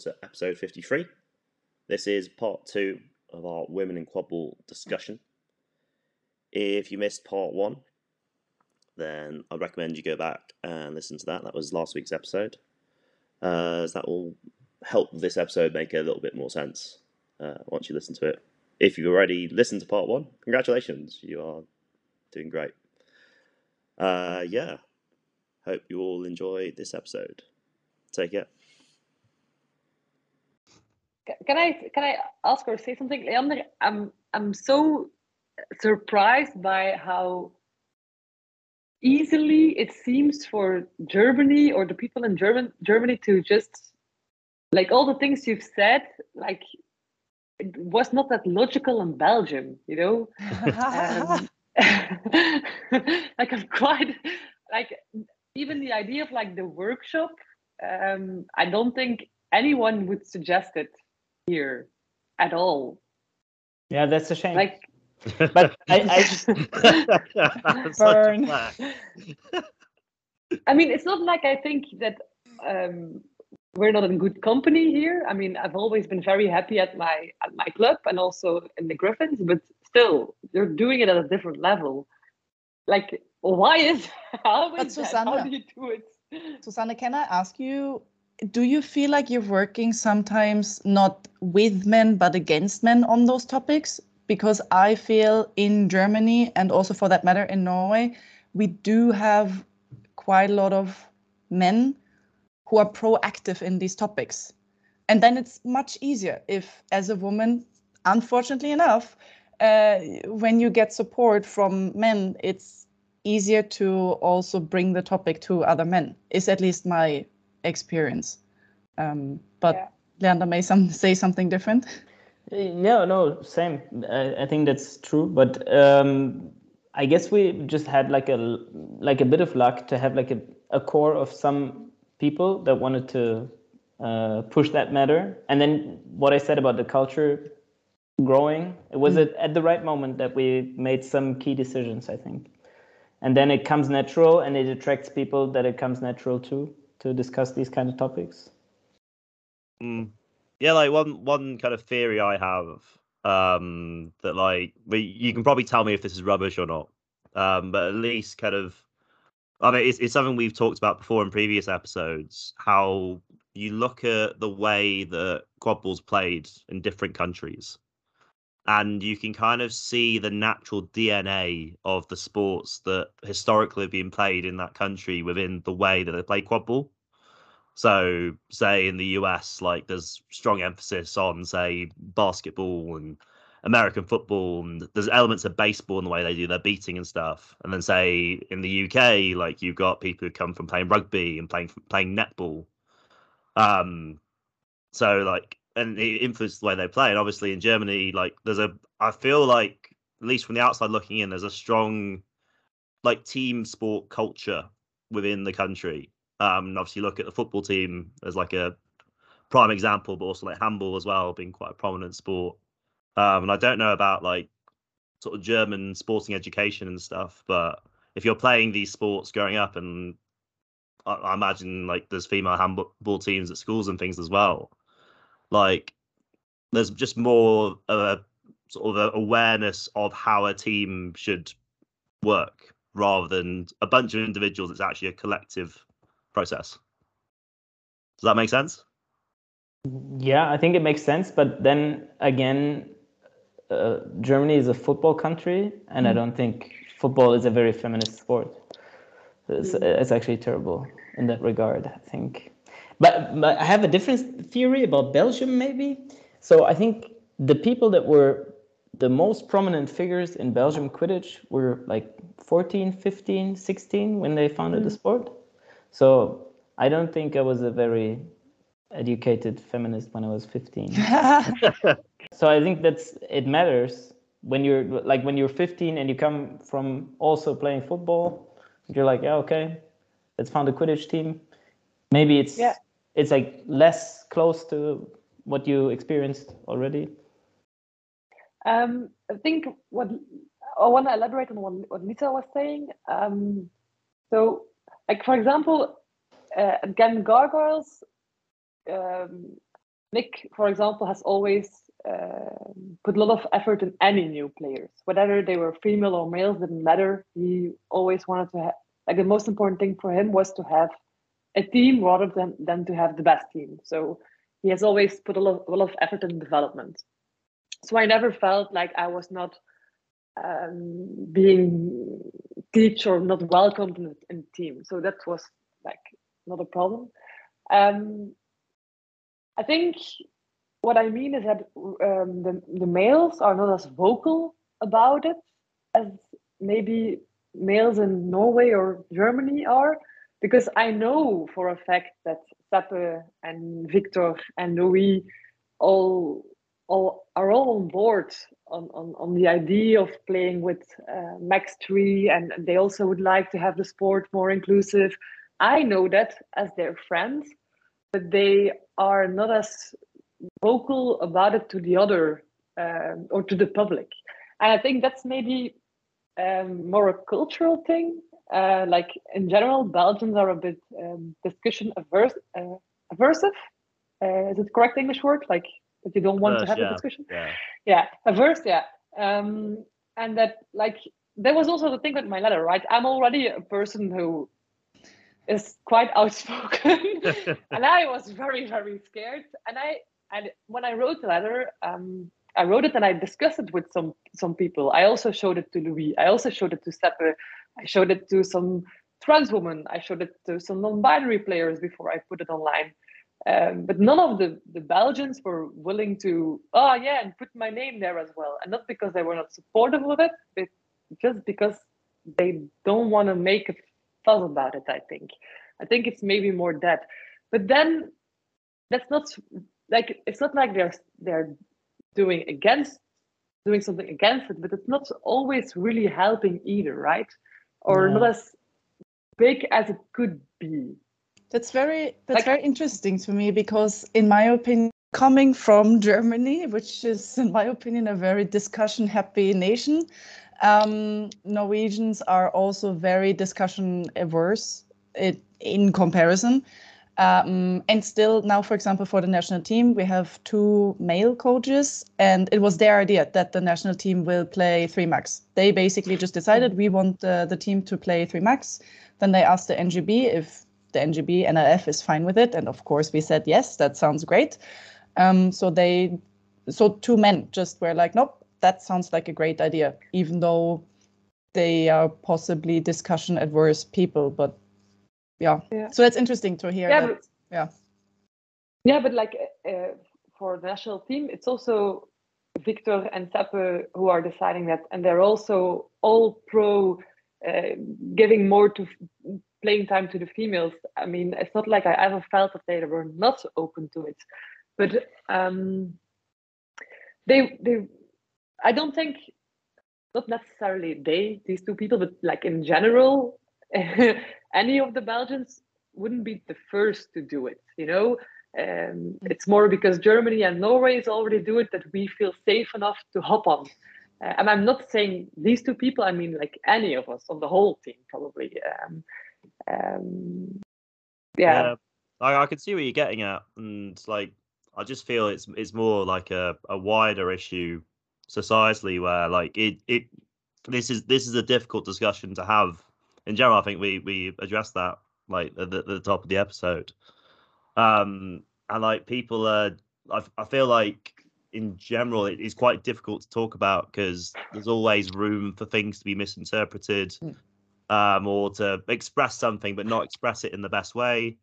To episode 53. This is part two of our Women in quadball discussion. If you missed part one, then I recommend you go back and listen to that. That was last week's episode, uh, as that will help this episode make a little bit more sense uh, once you listen to it. If you've already listened to part one, congratulations, you are doing great. Uh, yeah, hope you all enjoy this episode. Take care. Can I can I ask or say something, Leander? I'm I'm so surprised by how easily it seems for Germany or the people in German Germany to just like all the things you've said, like it was not that logical in Belgium, you know. um, like I'm quite like even the idea of like the workshop. Um, I don't think anyone would suggest it here at all. Yeah, that's a shame. Like but I, I Burn. I mean, it's not like I think that um, we're not in good company here. I mean, I've always been very happy at my at my club and also in the Griffins, but still, you're doing it at a different level. Like, why is how But is that? How Susanna- do you do it? Suzanne, can I ask you, do you feel like you're working sometimes not with men but against men on those topics? Because I feel in Germany and also for that matter in Norway, we do have quite a lot of men who are proactive in these topics. And then it's much easier if, as a woman, unfortunately enough, uh, when you get support from men, it's easier to also bring the topic to other men. Is at least my experience. Um, but Yeah. Leander may some say something different. Yeah, no, same. I, I think that's true, but um, I guess we just had like a like a bit of luck to have like a, a core of some people that wanted to uh, push that matter, and then what I said about the culture growing, it was at, at the right moment that we made some key decisions, I think, and then it comes natural, and it attracts people that it comes natural to to discuss these kind of topics. Mm. Yeah, like one one kind of theory I have um that like you can probably tell me if this is rubbish or not. Um, but at least kind of I mean it's it's something we've talked about before in previous episodes, how you look at the way that quad ball's played in different countries. And you can kind of see the natural DNA of the sports that historically have been played in that country within the way that they play quad ball. So, say in the US, like there's strong emphasis on, say, basketball and American football, and there's elements of baseball in the way they do their beating and stuff. And then, say in the UK, like you've got people who come from playing rugby and playing playing netball. Um, so like, and it influences the way they play. And obviously in Germany, like there's a, I feel like at least from the outside looking in, there's a strong like team sport culture within the country. Um, and obviously, look at the football team as like a prime example, but also like handball as well, being quite a prominent sport. Um, and I don't know about like sort of German sporting education and stuff, but if you're playing these sports growing up, and I, I imagine like there's female handball teams at schools and things as well, like there's just more of a sort of awareness of how a team should work rather than a bunch of individuals. It's actually a collective process. Does that make sense? Yeah, I think it makes sense. But then again, uh, Germany is a football country, and I don't think football is a very feminist sport. It's, it's actually terrible in that regard, I think. But, but I have a different theory about Belgium, maybe. So I think the people that were the most prominent figures in Belgium Quidditch were like 14, 15, 16 when they founded the hmm. sport. So I don't think I was a very educated feminist when I was 15. so I think that's it matters when you're like when you're 15 and you come from also playing football. You're like, yeah, okay, let's found a Quidditch team. Maybe it's Yeah. It's like less close to what you experienced already. Um, I think what I want to elaborate on what, what Lisa was saying. Um, so, like for example, uh, again, gargoyles. um, Nick, for example, has always uh, put a lot of effort in any new players, whether they were female or males, didn't matter. He always wanted to have like the most important thing for him was to have a team rather than than to have the best team. So he has always put a lot, a lot of effort in development. So I never felt like I was not um, being teach or not welcomed in, in the team. So that was like not a problem. Um, I think what I mean is that um, the, the males are not as vocal about it as maybe males in Norway or Germany are, because I know for a fact that Seppe and Victor and Louis all all are all on board on, on, on the idea of playing with uh, max three and they also would like to have the sport more inclusive. I know that as their friends but they are not as vocal about it to the other um, or to the public. And i think that's maybe um, more a cultural thing uh, like in general belgians are a bit um, discussion averse uh, aversive. Uh, is it correct english word? Like that you don't want Averse, to have yeah, a discussion? Yeah. yeah averse yeah. Um and that like there was also the thing with my letter right? I'm already a person who is quite outspoken. And i was very very scared. And i and when i wrote the letter um i wrote it and i discussed it with some some people. I also showed it to louis. I also showed it to Seppe. I showed it to some trans women i showed it to some non-binary players before i put it online um, but none of the, the Belgians were willing to, oh yeah, and put my name there as well. And not because they were not supportive of it, but just because they don't want to make a fuss about it, I think. I think it's maybe more that. But then that's not like it's not like they're they're doing against doing something against it, but it's not always really helping either, right? Or Yeah. not as big as it could be. That's very that's Like- very interesting to me because in my opinion coming from Germany, which is in my opinion a very discussion happy nation, um, Norwegians are also very discussion averse it, in comparison. Um, and still now, for example, for the national team, we have two male coaches, and it was their idea that the national team will play three max. They basically just decided we want uh, the team to play three max. Then they asked the NGB if the NGB NLF is fine with it, and of course we said yes, that sounds great. Um, so they, so two men just were like, nope, that sounds like a great idea, even though they are possibly discussion adverse people, but yeah. Yeah. So that's interesting to hear Yeah, that. but- yeah. Yeah, but like uh, for the national team, it's also Victor and Seppe who are deciding that, and they're also all pro uh, giving more to f- playing time to the females. I mean, it's not like I ever felt that they were not open to it, but um, they they I don't think not necessarily they these two people, but like in general, any of the Belgians wouldn't be the first to do it. You know, um, it's more because Germany and Norway is already do it that we feel safe enough to hop on. Uh, and I'm not saying these two people. I mean, like any of us on the whole team, probably. Um, um, yeah. I, I can see what you're getting at, and like I just feel it's it's more like a, a wider issue societally where like it it this is this is a difficult discussion to have in general. I think we we addressed that like at the, at the top of the episode, um, and like people are I, I feel like in general it is quite difficult to talk about because there's always room for things to be misinterpreted um, or to express something but not express it in the best way.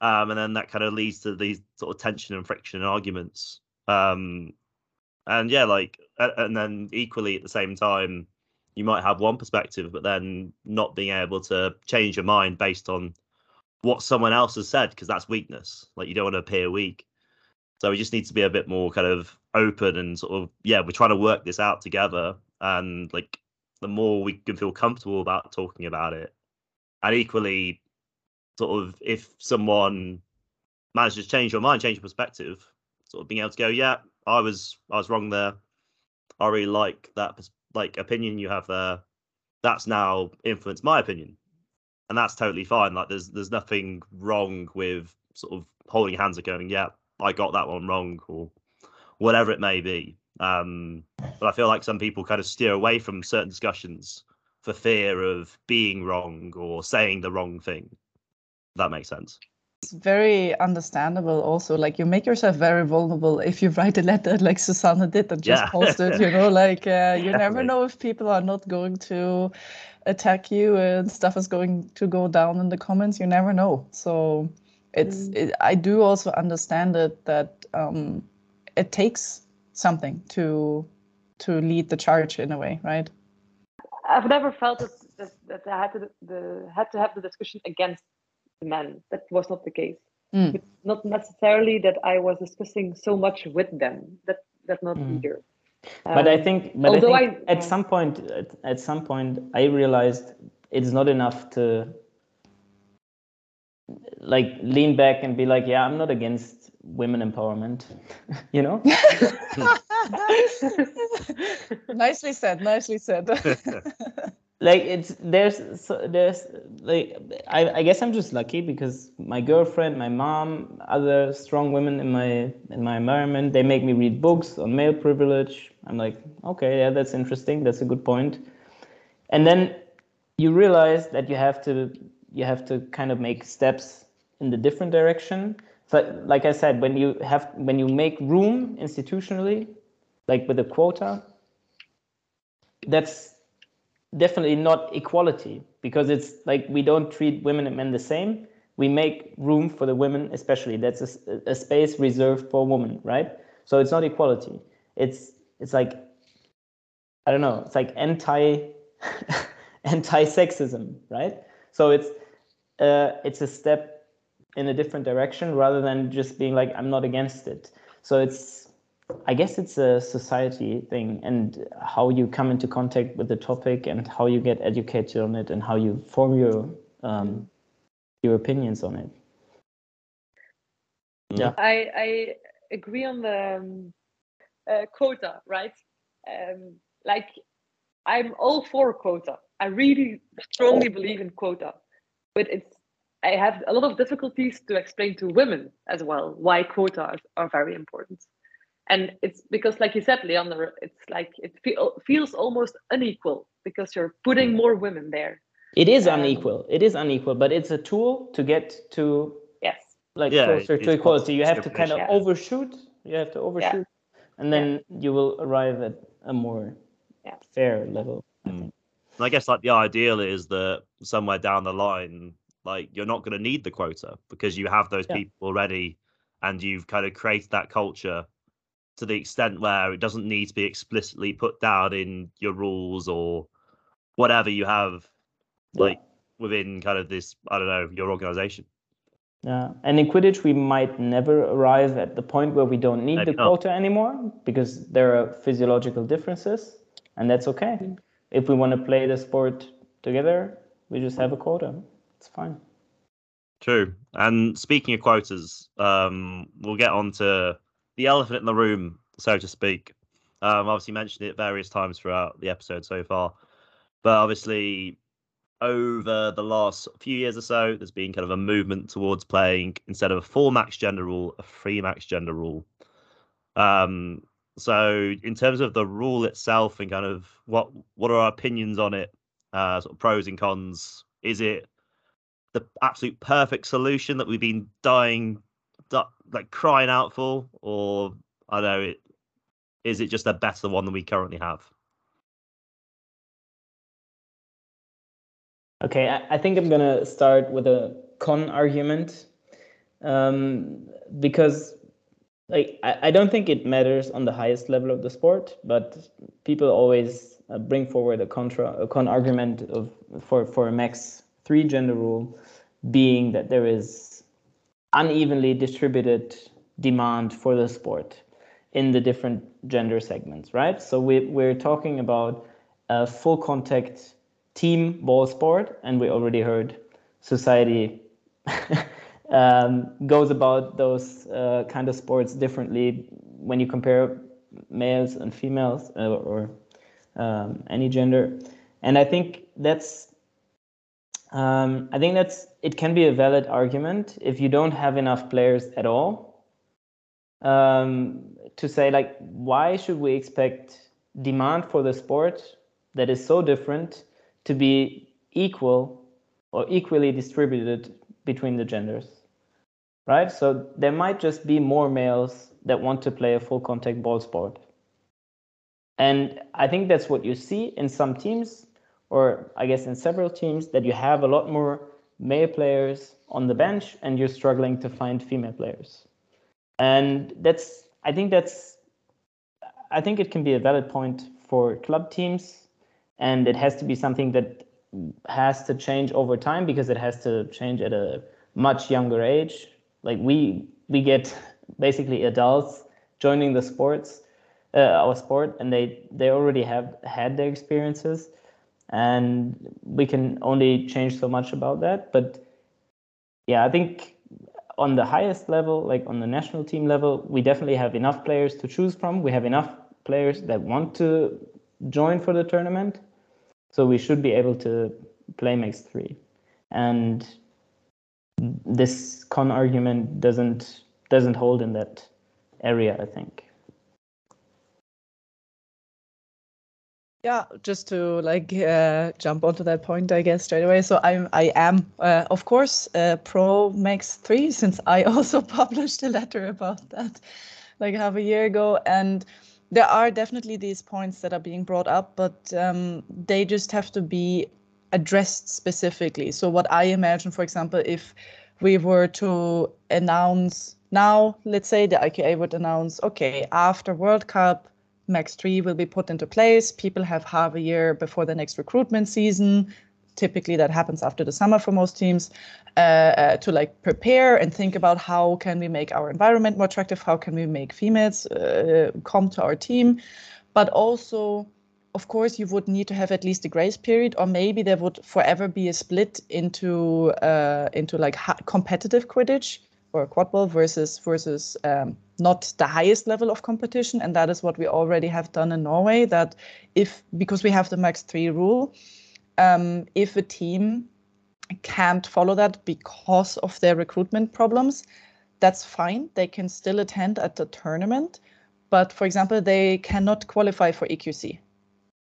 Um, and then that kind of leads to these sort of tension and friction and arguments. Um, and yeah like and then equally at the same time you might have one perspective but then not being able to change your mind based on what someone else has said because that's weakness. Like you don't want to appear weak. So we just need to be a bit more kind of open and sort of yeah we're trying to work this out together. And like the more we can feel comfortable about talking about it. And equally sort of if someone manages to change your mind change your perspective sort of being able to go yeah i was i was wrong there. I really like that like opinion you have there that's now influenced my opinion and that's totally fine like there's there's nothing wrong with sort of holding hands and going, "Yeah, I got that one wrong," or whatever it may be. Um, but I feel like some people kind of steer away from certain discussions for fear of being wrong or saying the wrong thing. That makes sense. It's very understandable also. Like you make yourself very vulnerable if you write a letter like Susanna did and just Yeah. post it, you know, like uh, you never know if people are not going to attack you and stuff is going to go down in the comments. You never know. So it's Mm. it, I do also understand it that um, it takes something to to lead the charge in a way, right? I've never felt that, that, that I had to the had to have the discussion against the men. That was not the case. Mm. It's not necessarily that I was discussing so much with them. That that not Mm. either. but I Um, think, but I although think I- at yeah. some point, at, at some point, I realized it's not enough to like lean back and be like, yeah, I'm not against women empowerment, you know? nicely said. Nicely said. like it's there's so there's like I, I guess I'm just lucky because my girlfriend, my mom, other strong women in my in my environment, they make me read books on male privilege. I'm like, okay, yeah, that's interesting. That's a good point. And then you realize that you have to you have to kind of make steps in the different direction. So like I said, when you have when you make room institutionally, like with a quota, that's definitely not equality because it's like we don't treat women and men the same. We make room for the women, especially. That's a space reserved for women, right? So it's not equality. It's it's like I don't know. It's like anti anti-sexism, right? So it's uh, it's a step in a different direction rather than just being like I'm not against it. So it's I guess it's a society thing and how you come into contact with the topic and how you get educated on it and how you form your um, your opinions on it. Yeah. I I agree on the um, uh, quota, right? Um, like I'm all for quota. I really strongly believe in quota, but it's I have a lot of difficulties to explain to women as well why quotas are very important. And it's because, like you said, Leander, it's like it feel, feels almost unequal because you're putting more women there. It is Um, unequal. It is unequal, but it's a tool to get to Yes. like Yeah, closer to equality. You have to kind of Yeah. overshoot. You have to overshoot, and then you will arrive at a more Yeah. fair level. And I guess like the ideal is that somewhere down the line, like you're not going to need the quota because you have those Yeah. people already, and you've kind of created that culture to the extent where it doesn't need to be explicitly put down in your rules or whatever you have, like within kind of this, I don't know, your organization. Yeah, and in Quidditch, we might never arrive at the point where we don't need Maybe the not. quota anymore because there are physiological differences, and that's okay. Mm. If we want to play the sport together, we just have a quota. It's fine. True. And speaking of quotas, um, we'll get on to the elephant in the room, so to speak. Um, obviously mentioned it various times throughout the episode so far, but obviously over the last few years or so, there's been kind of a movement towards playing instead of a four max gender rule, a three max gender rule. Um, so in terms of the rule itself and kind of what what are our opinions on it, uh, sort of pros and cons? Is it the absolute perfect solution that we've been dying, like crying out for, or I don't know, it, is it just a better one than we currently have? Okay, I, think I'm gonna start with a con argument um, because like I, I don't think it matters on the highest level of the sport, but people always uh, bring forward a contra a con argument of for for a max three gender rule, being that there is unevenly distributed demand for the sport in the different gender segments, right? So we we're talking about a full contact team ball sport, and we already heard society um, goes about those uh, kind of sports differently when you compare males and females uh, or um, any gender. And I think that's Um, I think that's it can be a valid argument if you don't have enough players at all. Um, to say like, why should we expect demand for the sport that is so different to be equal or equally distributed between the genders? Right. So there might just be more males that want to play a full contact ball sport. And I think that's what you see in some teams or I guess in several teams, that you have a lot more male players on the bench and you're struggling to find female players. And that's, I think that's, I think it can be a valid point for club teams, and it has to be something that has to change over time because it has to change at a much younger age. Like we we get basically adults joining the sports, uh, our sport, and they they already have had their experiences and we can only change so much about that. But yeah i think on the highest level like on the national team level we definitely have enough players to choose from. We have enough players that want to join for the tournament. So we should be able to play mixed three. And this con argument doesn't doesn't hold in that area i think Yeah, just to like uh, jump onto that point, I guess straight away. So I'm I am uh, of course uh, pro Max three since I also published a letter about that like half a year ago, and there are definitely these points that are being brought up, but um, they just have to be addressed specifically. So what I imagine, for example, if we were to announce now, let's say the IQA would announce, okay, after World Cup Max 3 will be put into place. People have half a year before the next recruitment season. Typically, that happens after the summer for most teams uh, uh, to like prepare and think about how can we make our environment more attractive? How can we make females uh, come to our team? But also, of course, you would need to have at least a grace period, or maybe there would forever be a split into uh, into like competitive Quidditch or quad ball versus versus um, not the highest level of competition and that is what we already have done in norway that if because we have the max three rule um, if a team can't follow that because of their recruitment problems that's fine they can still attend at the tournament but for example they cannot qualify for eqc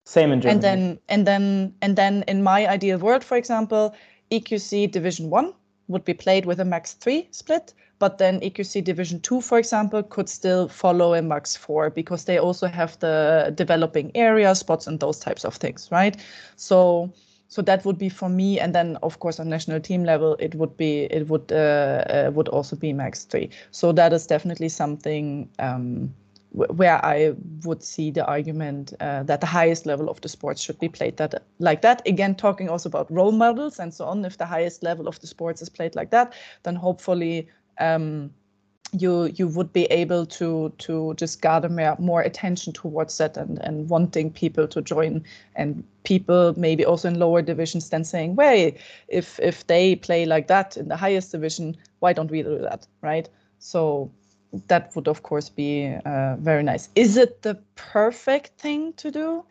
same in Germany. and then and then and then in my ideal world for example eqc division one would be played with a max three split but then EQC Division 2, for example, could still follow a Max 4 because they also have the developing area spots and those types of things, right? So so that would be for me and then of course on national team level it would be it would uh, uh, would also be max 3 so that is definitely something um, where I would see the argument uh, that the highest level of the sports should be played that like that. Again, talking also about role models and so on. If the highest level of the sports is played like that, then hopefully um, you you would be able to to just gather more, more attention towards that and and wanting people to join. And people maybe also in lower divisions then saying well if if they play like that in the highest division why don't we do that? Right? So that would of course be uh, very nice. Is it the perfect thing to do?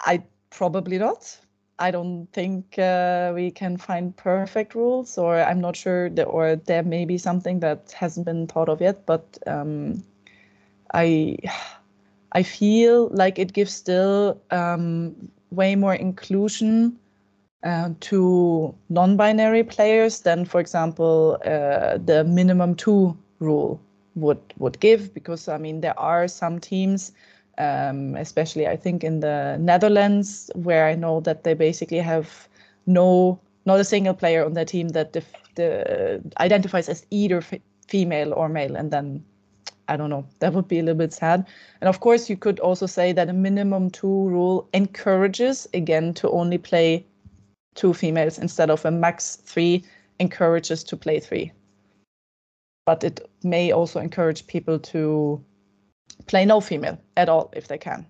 I probably not I don't think uh, we can find perfect rules, or I'm not sure that, or there may be something that hasn't been thought of yet. But um, I, I feel like it gives still um, way more inclusion uh, to non-binary players than, for example, uh, the minimum two rule would would give. Because I mean, there are some teams um, especially I think in the Netherlands, where I know that they basically have no, not a single player on their team that the, the identifies as either f- female or male, and then I don't know, that would be a little bit sad. And of course, you could also say that a minimum two rule encourages again to only play two females instead of a max three encourages to play three. But it may also encourage people to play no female at all if they can.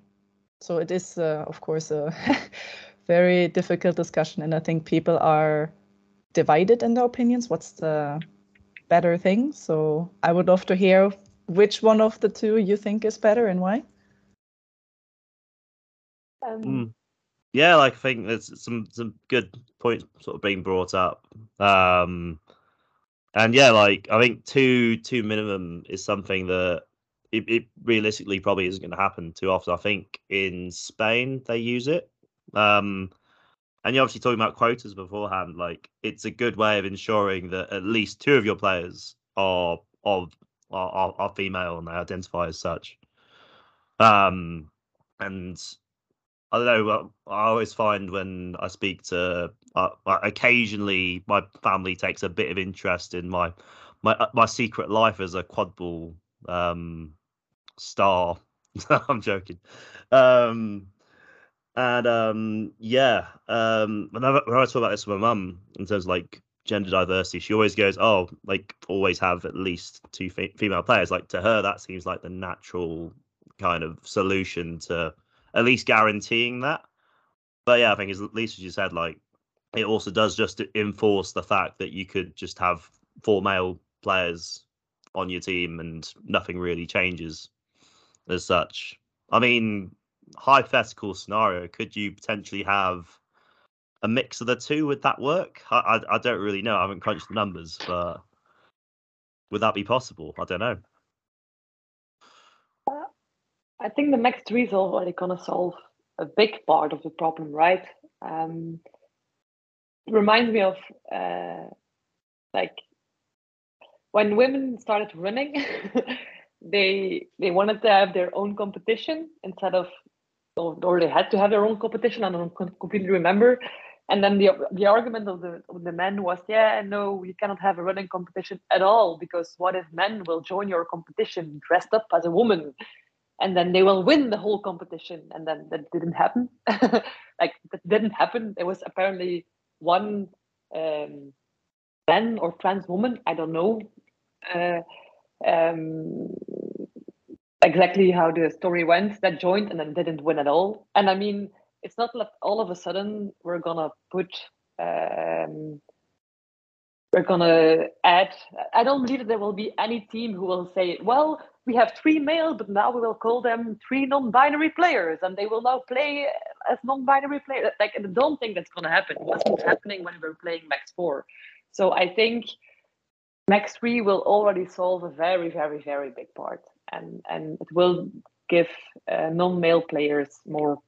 So it is, uh, of course, a very difficult discussion, and I think people are divided in their opinions. What's the better thing? So I would love to hear which one of the two you think is better and why. Um, mm. yeah, like I think there's some some good points sort of being brought up. Um, and yeah, like I think two two minimum is something that it, it realistically probably isn't going to happen too often. I think in Spain they use it. Um, and you're obviously talking about quotas beforehand. Like it's a good way of ensuring that at least two of your players are of are, are, are female and they identify as such. Um, and I don't know. I always find when I speak to, uh, occasionally my family takes a bit of interest in my my uh, my secret life as a quad ball um, star. I'm joking. Um, and um, yeah, um, whenever, whenever I talk about this with my mum in terms of like gender diversity, she always goes, "Oh, like always have at least two fe- female players." Like to her, that seems like the natural kind of solution to at least guaranteeing that. But yeah, I think at least as you said, like it also does just enforce the fact that you could just have four male players on your team and nothing really changes as such. I mean, hypothetical scenario, could you potentially have a mix of the two? Would that work? I, I, I don't really know. I haven't crunched the numbers, but would that be possible? I don't know. I think the Max 3 is already going to solve a big part of the problem, right? Um, reminds me of uh, like when women started running, they they wanted to have their own competition instead of or they had to have their own competition. I don't completely remember. And then the the argument of the of the men was, yeah, no, you cannot have a running competition at all because what if men will join your competition dressed up as a woman? and then they will win the whole competition and then that didn't happen like that didn't happen there was apparently one um, man or trans woman i don't know uh, um, exactly how the story went that joined and then didn't win at all and i mean it's not like all of a sudden we're gonna put um, we're gonna add i don't believe that there will be any team who will say well we have three male, but now we will call them three non-binary players, and they will now play as non-binary players. Like, I don't think that's to happen. It wasn't happening when we were playing Max Four. So I think Max Three will already solve a very, very, very big part, and and it will give uh, non-male players more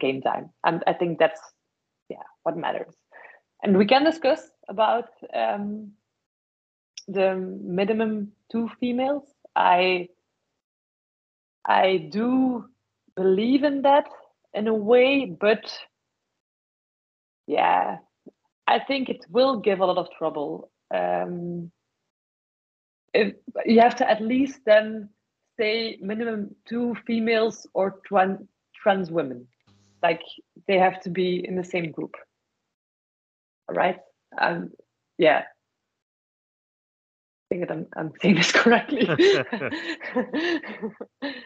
game time, and I think that's yeah what matters. And we can discuss about um, the minimum two females. I I do believe in that in a way, but yeah, I think it will give a lot of trouble. Um, if you have to at least then say minimum two females or trans trans women, like they have to be in the same group. All right. Um, yeah. I think that I'm, I'm saying this correctly.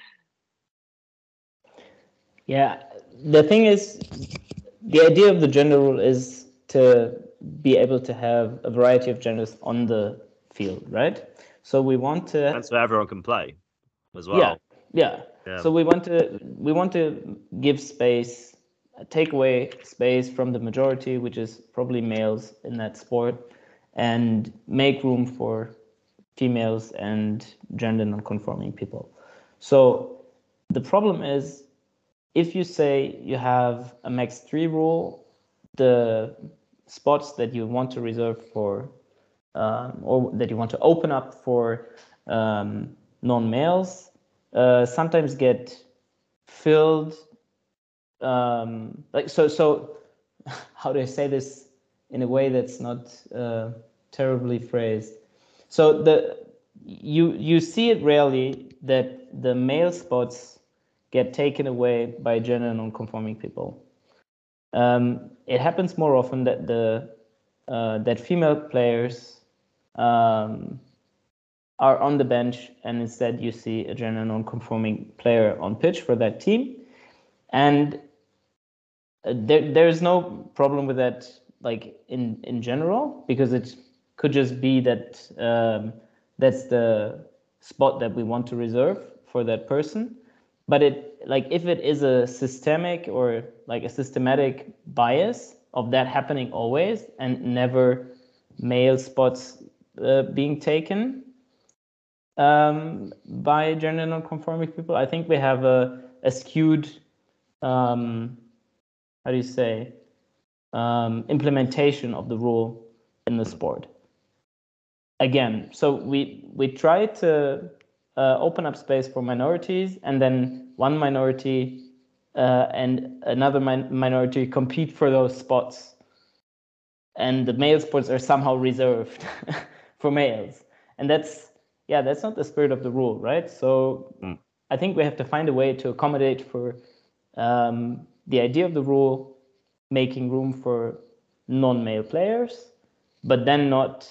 Yeah, the thing is, the idea of the gender rule is to be able to have a variety of genders on the field, right? So we want to, and so everyone can play as well. Yeah, yeah. yeah. So we want to we want to give space, take away space from the majority, which is probably males in that sport, and make room for females and gender non-conforming people. So the problem is if you say you have a max three rule, the spots that you want to reserve for um, or that you want to open up for um, non-males uh, sometimes get filled um, like so so how do I say this in a way that's not uh, terribly phrased so the you you see it rarely that the male spots get taken away by gender non-conforming people. Um, it happens more often that the uh, that female players um, are on the bench, and instead you see a gender non-conforming player on pitch for that team, and uh, there there's no problem with that, like in in general, because it could just be that um, that's the spot that we want to reserve for that person. But it like if it is a systemic or like a systematic bias of that happening always and never male spots uh, being taken um, by gender non-conforming people, I think we have a, a skewed, um, how do you say, um, implementation of the rule in the sport. Again, so we we try to uh, open up space for minorities, and then one minority uh, and another min- minority compete for those spots, and the male sports are somehow reserved for males, and that's yeah, that's not the spirit of the rule, right? So mm. I think we have to find a way to accommodate for um, the idea of the rule, making room for non-male players, but then not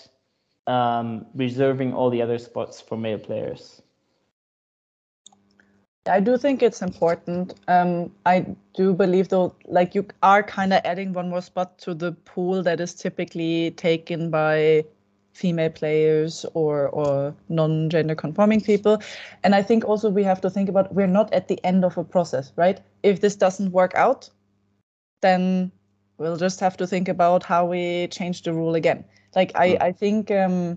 um, reserving all the other spots for male players. I do think it's important. Um, I do believe, though, like you are kind of adding one more spot to the pool that is typically taken by female players or or non-gender conforming people and i think also we have to think about we're not at the end of a process right if this doesn't work out then we'll just have to think about how we change the rule again like i hmm. i think um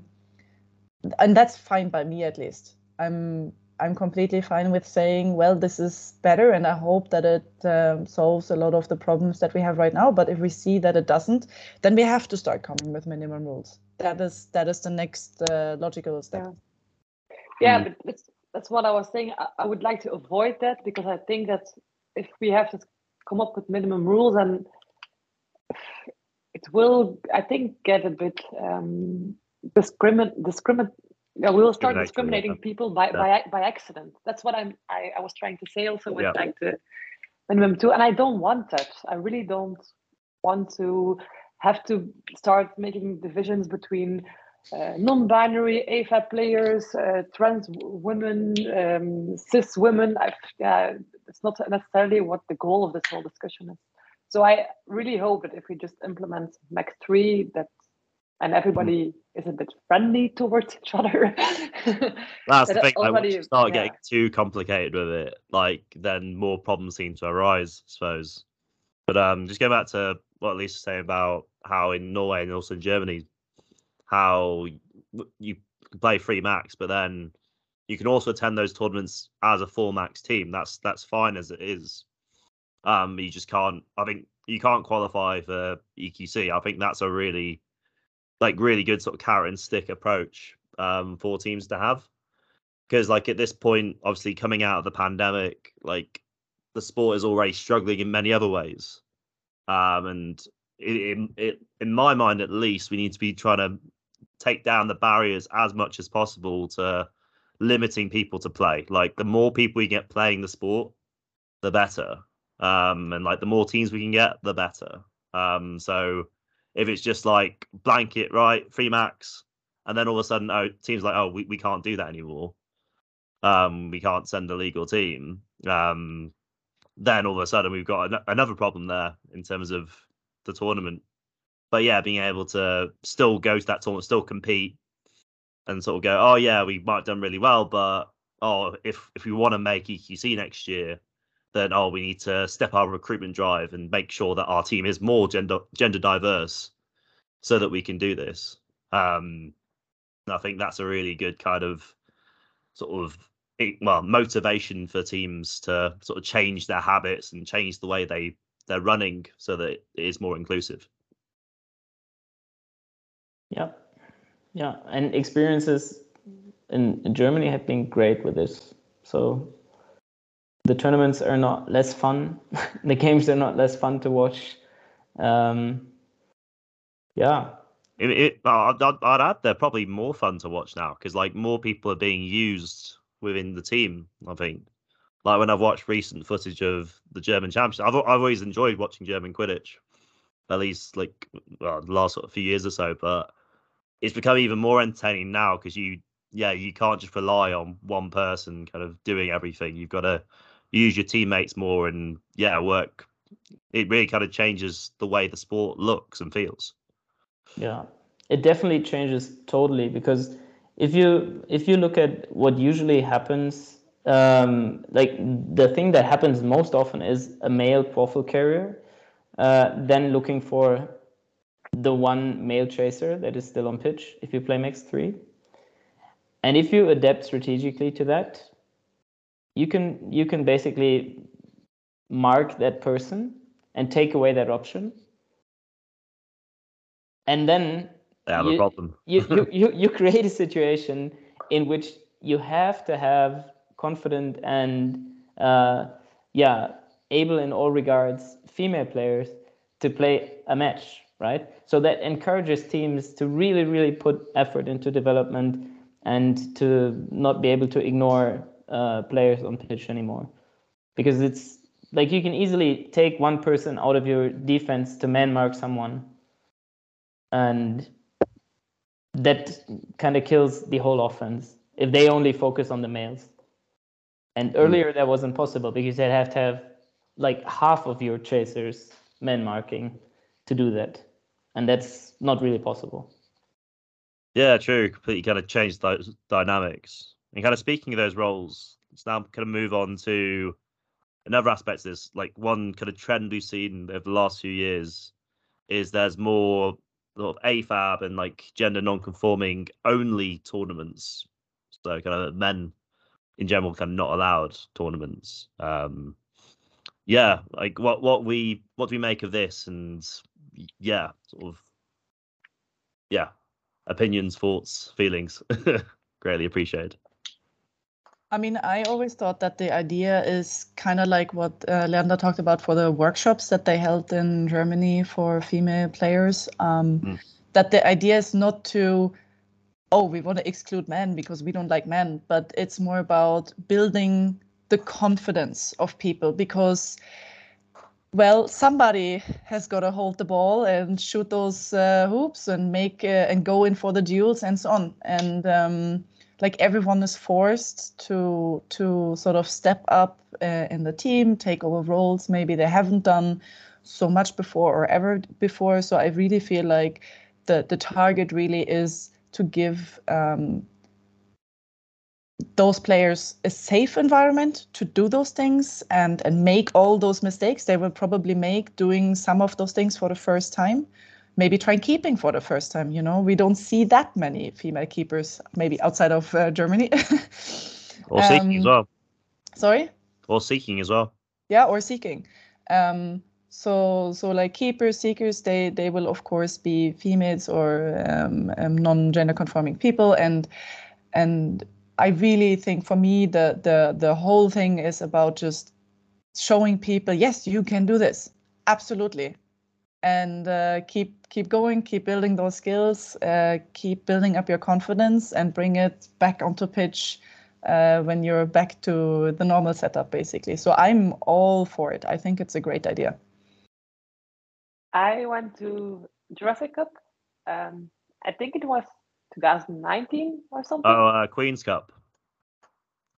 and that's fine by me at least i'm i'm completely fine with saying well this is better and i hope that it um, solves a lot of the problems that we have right now but if we see that it doesn't then we have to start coming with minimum rules that is that is the next uh, logical step. Yeah, yeah mm. but that's, that's what I was saying. I, I, would like to avoid that because I think that if we have to come up with minimum rules and it will, I think, get a bit um, discriminate discriminate. Yeah, we will start discriminating people by, yeah. by by accident. That's what I'm. I, I was trying to say also with yeah. like the minimum two, and I don't want that. I really don't want to have to start making divisions between uh, non-binary AFAB players, uh, trans women, um, cis women. i uh, it's not necessarily what the goal of this whole discussion is. So I really hope that if we just implement MEC three, that and everybody mm. is a bit friendly towards each other. That's the thing. Like, once you start yeah. getting too complicated with it, like then more problems seem to arise. I suppose. But um, just going back to what Lisa was saying about how in Norway and also in Germany, how you play free max, but then you can also attend those tournaments as a full max team. That's that's fine as it is. Um, you just can't. I think you can't qualify for EQC. I think that's a really, like, really good sort of carrot and stick approach um, for teams to have. Because, like, at this point, obviously coming out of the pandemic, like, the sport is already struggling in many other ways. Um, and in, in, in my mind, at least, we need to be trying to take down the barriers as much as possible to limiting people to play. Like the more people we get playing the sport, the better. Um, and like the more teams we can get, the better. Um, so if it's just like blanket, right, free max, and then all of a sudden, oh, teams like, oh, we, we can't do that anymore. Um, we can't send a legal team. Um, then all of a sudden we've got an- another problem there in terms of the tournament. But yeah, being able to still go to that tournament, still compete, and sort of go, oh yeah, we might have done really well, but oh, if if we want to make EQC next year, then oh, we need to step our recruitment drive and make sure that our team is more gender gender diverse, so that we can do this. Um, I think that's a really good kind of sort of well motivation for teams to sort of change their habits and change the way they they're running so that it is more inclusive. Yeah, yeah, and experiences in, in Germany have been great with this. So the tournaments are not less fun. the games are not less fun to watch. Um, yeah. It, it, I'd, I'd add they're probably more fun to watch now because like more people are being used within the team. I think like when I've watched recent footage of the German championship, I've I've always enjoyed watching German Quidditch, at least like well, the last sort of few years or so. But it's become even more entertaining now because you yeah you can't just rely on one person kind of doing everything. You've got to use your teammates more and yeah work. It really kind of changes the way the sport looks and feels. Yeah, it definitely changes totally because if you if you look at what usually happens um, like the thing that happens most often is a male quaffle carrier uh, then looking for the one male chaser that is still on pitch if you play max three. And if you adapt strategically to that, you can you can basically mark that person and take away that option. And then They have you, problem. you, you, you, you create a situation in which you have to have confident and uh, yeah able in all regards female players to play a match right so that encourages teams to really really put effort into development and to not be able to ignore uh, players on pitch anymore because it's like you can easily take one person out of your defense to man mark someone and that kind of kills the whole offense if they only focus on the males and earlier that wasn't possible because they'd have to have like half of your chasers men marking to do that and that's not really possible Yeah, true. Completely kind of changed those dynamics. And kind of speaking of those roles, let's now kind of move on to another aspect of this. Like one kind of trend we've seen over the last few years is there's more sort of AFAB and like gender non-conforming only tournaments. So kind of men in general kind of not allowed tournaments. Um yeah, like what what we what do we make of this and yeah, sort of yeah, opinions, thoughts, feelings. Greatly appreciated. I mean, I always thought that the idea is kind of like what uh, Leander talked about for the workshops that they held in Germany for female players. Um, Mm. That the idea is not to, oh, we want to exclude men because we don't like men, but it's more about building the confidence of people because, well, somebody has got to hold the ball and shoot those uh, hoops and make uh, and go in for the duels and so on. And um, like everyone is forced to to sort of step up uh, in the team take over roles maybe they haven't done so much before or ever before. So i really feel like the the target really is to give um, those players a safe environment to do those things and and make all those mistakes they will probably make doing some of those things for the first time maybe try keeping for the first time. You know, we don't see that many female keepers, maybe outside of uh, Germany. Or seeking as Um, well. Sorry, Or seeking as well. yeah, or seeking. Um, so, so like keepers, seekers, they they will of course be females or um, um, non-gender conforming people, and and I really think for me the the the whole thing is about just showing people, yes, you can do this, absolutely, and uh, keep keep going, keep building those skills, uh, keep building up your confidence, and bring it back onto pitch uh, when you're back to the normal setup, basically. So I'm all for it. I think it's a great idea. I went to Jurassic Cup. Um, I think it was 2019 or something. Oh, uh, Queen's Cup.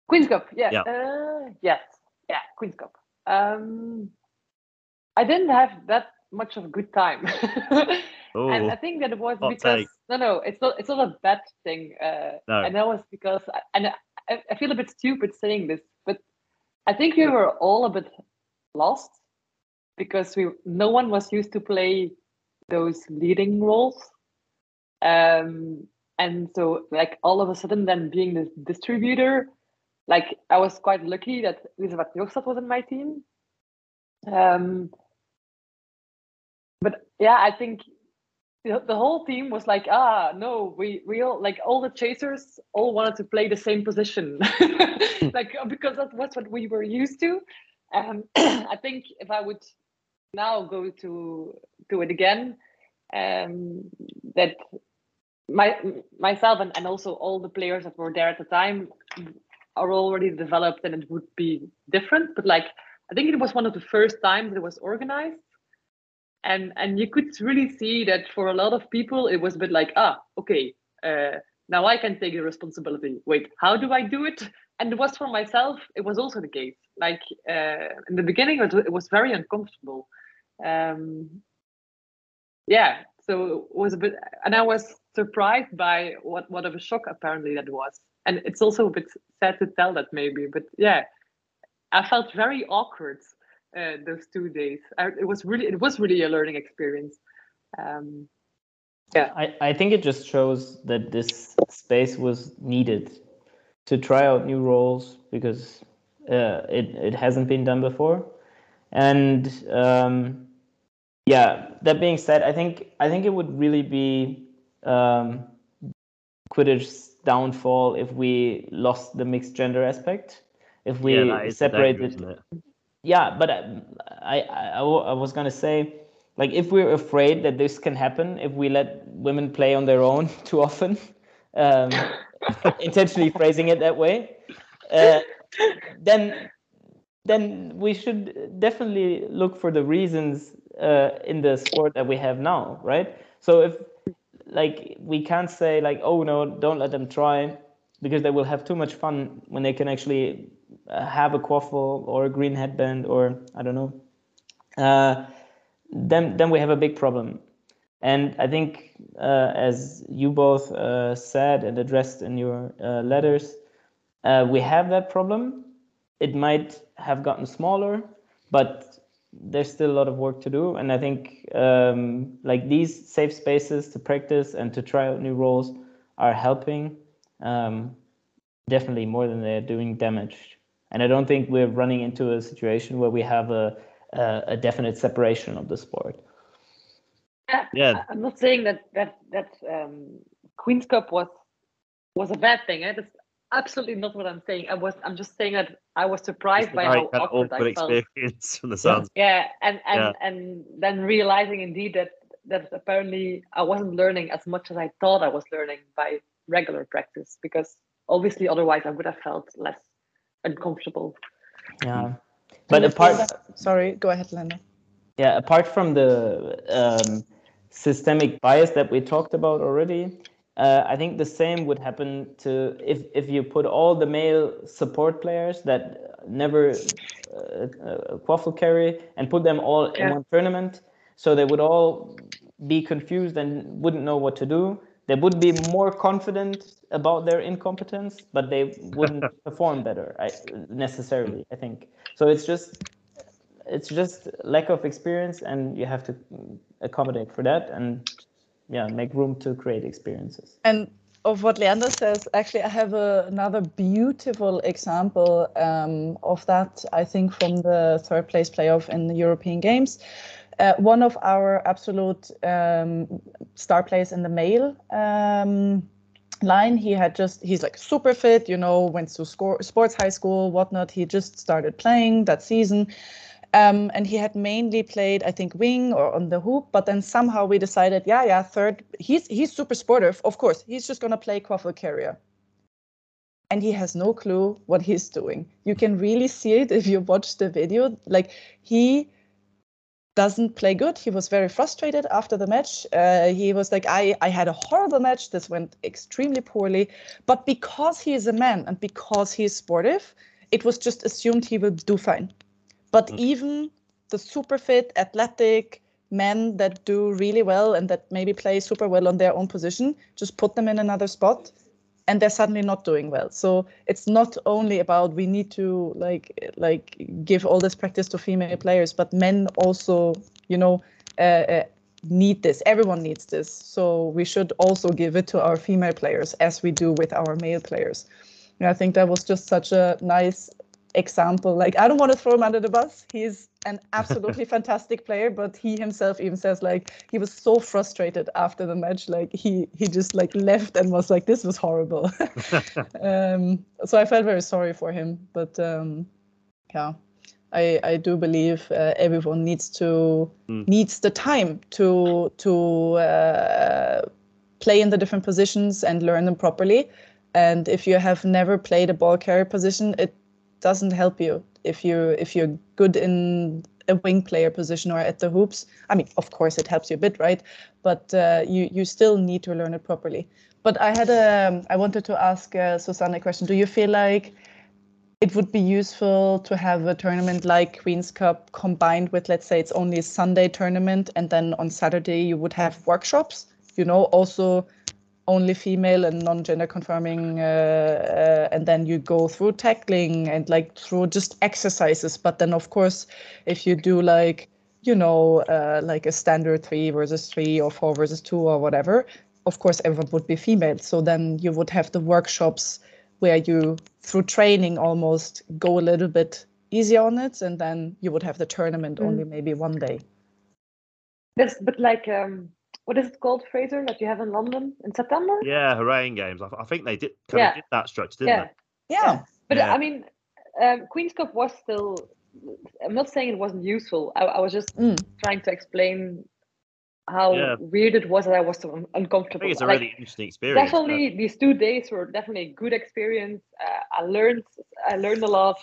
Queen's Cup, yeah. Yeah. Uh, yes, yeah, Queen's Cup. Um, I didn't have that much of a good time, Oh, and I think that was because take. no, no, it's not. It's not a bad thing, uh, No. and that was because, I, and I, I feel a bit stupid saying this, but I think we were all a bit lost because we no one was used to play those leading roles um and so like all of a sudden then being the distributor like i was quite lucky that Elisabeth Jogstad was in my team um but yeah i think the, the whole team was like ah no we we all like all the chasers all wanted to play the same position. Like because that was what we were used to. Um i think if i would now go to do it again um that my myself and, and also all the players that were there at the time are already developed and it would be different. But like i think it was one of the first times it was organized and and you could really see that for a lot of people it was a bit like ah okay uh, now i can take the responsibility. Wait how do i do it? And it was for myself it was also the case. Like uh, in the beginning it was, it was very uncomfortable. Um yeah so it was a bit and i was surprised by what what of a shock apparently that was. And it's also a bit sad to tell that maybe, but yeah, I felt very awkward uh, those two days. I, it was really it was really a learning experience. Um, yeah, I, I think it just shows that this space was needed to try out new roles because uh, it it hasn't been done before, and um, yeah. That being said, I think I think it would really be um, Quidditch's downfall if we lost the mixed gender aspect. If we yeah, that is the separated it? Yeah but I, I i was gonna say like if we're afraid that this can happen if we let women play on their own too often um, intentionally phrasing it that way uh, then then we should definitely look for the reasons uh, in the sport that we have now right? So if like we can't say like oh no don't let them try because they will have too much fun when they can actually have a quaffle or a green headband or I don't know, uh, then then we have a big problem. And I think, uh, as you both uh, said and addressed in your uh, letters, uh, we have that problem. It might have gotten smaller, but there's still a lot of work to do. And I think um, like these safe spaces to practice and to try out new roles are helping um, definitely more than they're doing damage. And I don't think we're running into a situation where we have a, a, a definite separation of the sport. yeah. Yeah. I- I'm not saying that that that um, Queen's Cup was was a bad thing. Eh? That's absolutely not what I'm saying. I was I'm just saying that I was surprised by how kind of awkward awkward I felt. experience from the sounds. Yeah, and and Yeah. and then realizing indeed that that apparently I wasn't learning as much as I thought I was learning by regular practice because obviously otherwise I would have felt less uncomfortable. Yeah. But Do you feel apart, that- sorry, go ahead, Lena. yeah, apart from the um, systemic bias that we talked about already, uh, I think the same would happen to if if you put all the male support players that never uh, uh, quaffle carry and put them all in one tournament, so they would all be confused and wouldn't know what to do. They would be more confident about their incompetence, but they wouldn't perform better I, necessarily. I think so. It's just it's just lack of experience and you have to accommodate for that and yeah make room to create experiences And of what Leander says, actually, I have a, another beautiful example um, of that. I think from the third place playoff in the European Games. Uh, one of our absolute um, star players in the male um, line, he had just, he's like super fit, you know, went to score, sports high school, whatnot. He just started playing that season. Um, and he had mainly played, I think, wing or on the hoop. But then somehow we decided, yeah, yeah, third. He's he's super sportive, of course. He's just gonna play quaffle carrier. And he has no clue what he's doing. You can really see it if you watch the video. Like he doesn't play good. He was very frustrated after the match. Uh, he was like, I, I had a horrible match. This went extremely poorly. But because he is a man and because he is sportive, it was just assumed he will do fine. But Mm. even the super fit, athletic men that do really well and that maybe play super well on their own position, just put them in another spot and they're suddenly not doing well. So it's not only about we need to like like give all this practice to female players, but men also, you know, uh, uh, need this. Everyone needs this. So we should also give it to our female players as we do with our male players. And I think that was just such a nice example. Like I don't want to throw him under the bus. He's an absolutely fantastic player, but he himself even says like he was so frustrated after the match. Like he he just like left and was like this was horrible. um, so I felt very sorry for him. But um, yeah, I I do believe uh, everyone needs to Mm. needs the time to to uh, play in the different positions and learn them properly. And if you have never played a ball carrier position, it doesn't help you if you if you're good in a wing player position or at the hoops. I mean, of course, it helps you a bit, right? But uh, you you still need to learn it properly. But I had a I wanted to ask uh, Suzanne a question. Do you feel like it would be useful to have a tournament like Queen's Cup combined with, let's say, it's only a Sunday tournament, and then on Saturday you would have workshops? You know, also only female and non-gender confirming uh, uh, and then you go through tackling and like through just exercises. But then of course if you do like you know uh, like a standard three versus three or four versus two or whatever of course everyone would be female. So then you would have the workshops where you through training almost go a little bit easier on it and then you would have the tournament Mm. only maybe one day. This, but like, um, what is it called, Fraser, that you have in London in September? Yeah, Heraean Games. I, I think they did kind Yeah. of did that stretch, didn't Yeah. yeah But Yeah. I mean, um, Queen's Cup was still. I'm not saying it wasn't useful. I, I was just Mm. trying to explain how Yeah. weird it was that I was so un- I uncomfortable. think it's a Like, really interesting experience. but- definitely these two days were definitely a good experience uh, i learned i learned a lot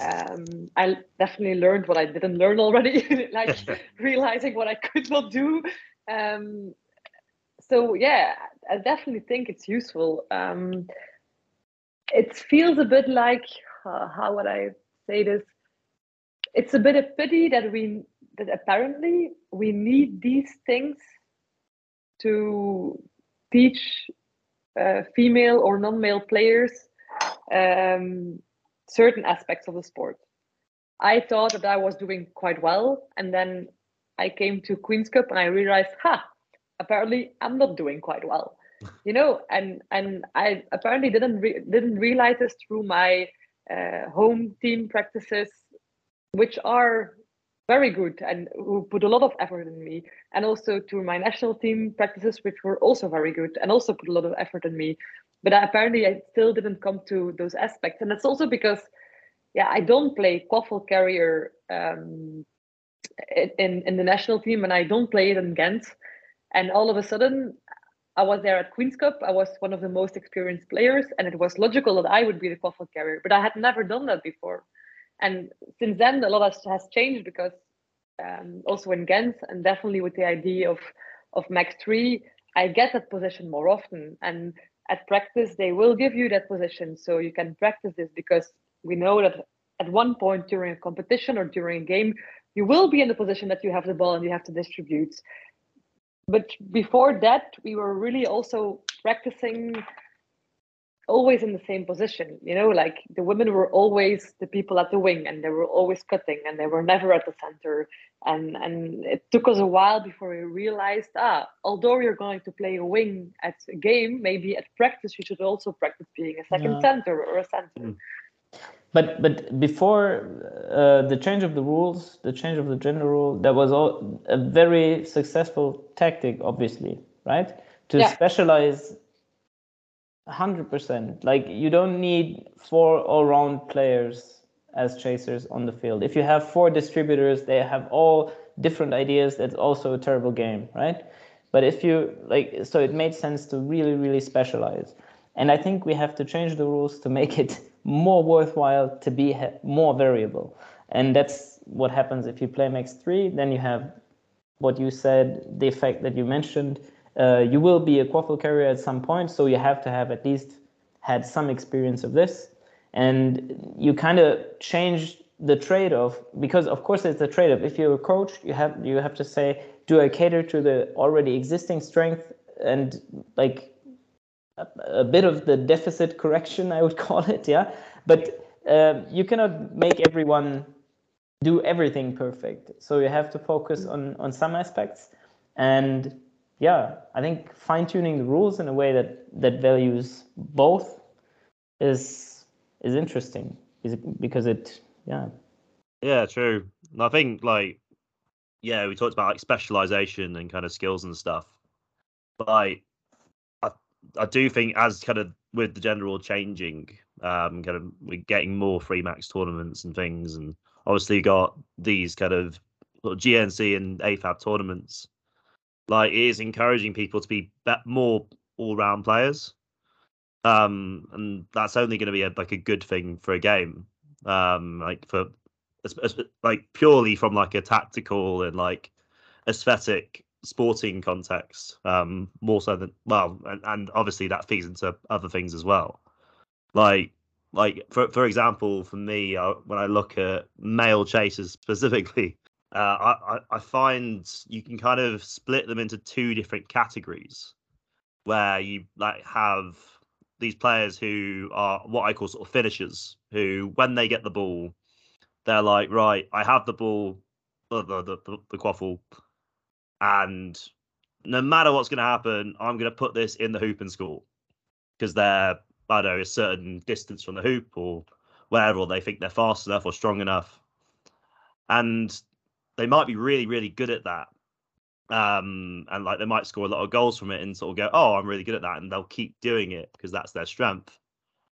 um, i definitely learned what i didn't learn already like realizing what i could not do. Um, so yeah i definitely think it's useful. Um, it feels a bit like uh, how would i say this? It's a bit of pity that we that apparently we need these things to teach uh, female or non-male players. Um, certain aspects of the sport. I thought that I was doing quite well, and then I came to Queen's Cup and I realized, ha, apparently I'm not doing quite well, you know. And and I apparently didn't re- didn't realize this through my uh, home team practices, which are very good and who put a lot of effort in me and also to my national team practices, which were also very good and also put a lot of effort in me. But apparently, I still didn't come to those aspects, and that's also because, yeah, I don't play quaffle carrier um, in in the national team, and I don't play it in Ghent. And all of a sudden, I was there at Queen's Cup. I was one of the most experienced players, and it was logical that I would be the quaffle carrier. But I had never done that before, and since then, a lot has, has changed because um, also in Ghent, and definitely with the idea of of Max three, I get that position more often. And at practice, they will give you that position, so you can practice this because we know that at one point during a competition or during a game, you will be in the position that you have the ball and you have to distribute. But before that, we were really also practicing always in the same position you know like the women were always the people at the wing and they were always cutting and they were never at the center and and it took us a while before we realized ah although you're going to play a wing at a game maybe at practice you should also practice being a second Yeah. center or a center Mm. But but before uh, the change of the rules, the change of the gender rule, that was all a very successful tactic, obviously, right? To Yeah. specialize 100%. Like you don't need four all-round players as chasers on the field. If you have four distributors, they have all different ideas. That's also a terrible game, right? But if you like, so it made sense to really, really specialize. And I think we have to change the rules to make it more worthwhile to be ha- more variable. And that's what happens if you play Max 3. Then you have what you said, the effect that you mentioned. Uh, you will be a quaffle carrier at some point, so you have to have at least had some experience of this. And you kind of change the trade-off because, of course, it's a trade-off. If you're a coach, you have you have to say, do I cater to the already existing strength and like a, a bit of the deficit correction, I would call it, yeah. But um, you cannot make everyone do everything perfect. So you have to focus on on some aspects, and yeah, I think fine tuning the rules in a way that that values both is is interesting. Is it, because it yeah Yeah, true. I think like yeah, we talked about like specialization and kind of skills and stuff. But like I I do think as kind of with the general changing, um kind of we're getting more free max tournaments and things and obviously you got these kind of GNC and AFAB tournaments. Like it is encouraging people to be more all round players. Um and that's only going to be a, like a good thing for a game. Um like for like purely from like a tactical and like aesthetic sporting context um more so than well and, and obviously that feeds into other things as well like like for for example for me uh, when i look at male chasers specifically uh, I, I find you can kind of split them into two different categories where you like have these players who are what I call sort of finishers, who when they get the ball, they're like, right, I have the ball, the the the, the quaffle, and no matter what's going to happen, I'm going to put this in the hoop and score. Because they're I don't know a certain distance from the hoop or wherever, or they think they're fast enough or strong enough, and they might be really really good at that. Um, and like they might score a lot of goals from it and sort of go, oh, I'm really good at that, and they'll keep doing it because that's their strength.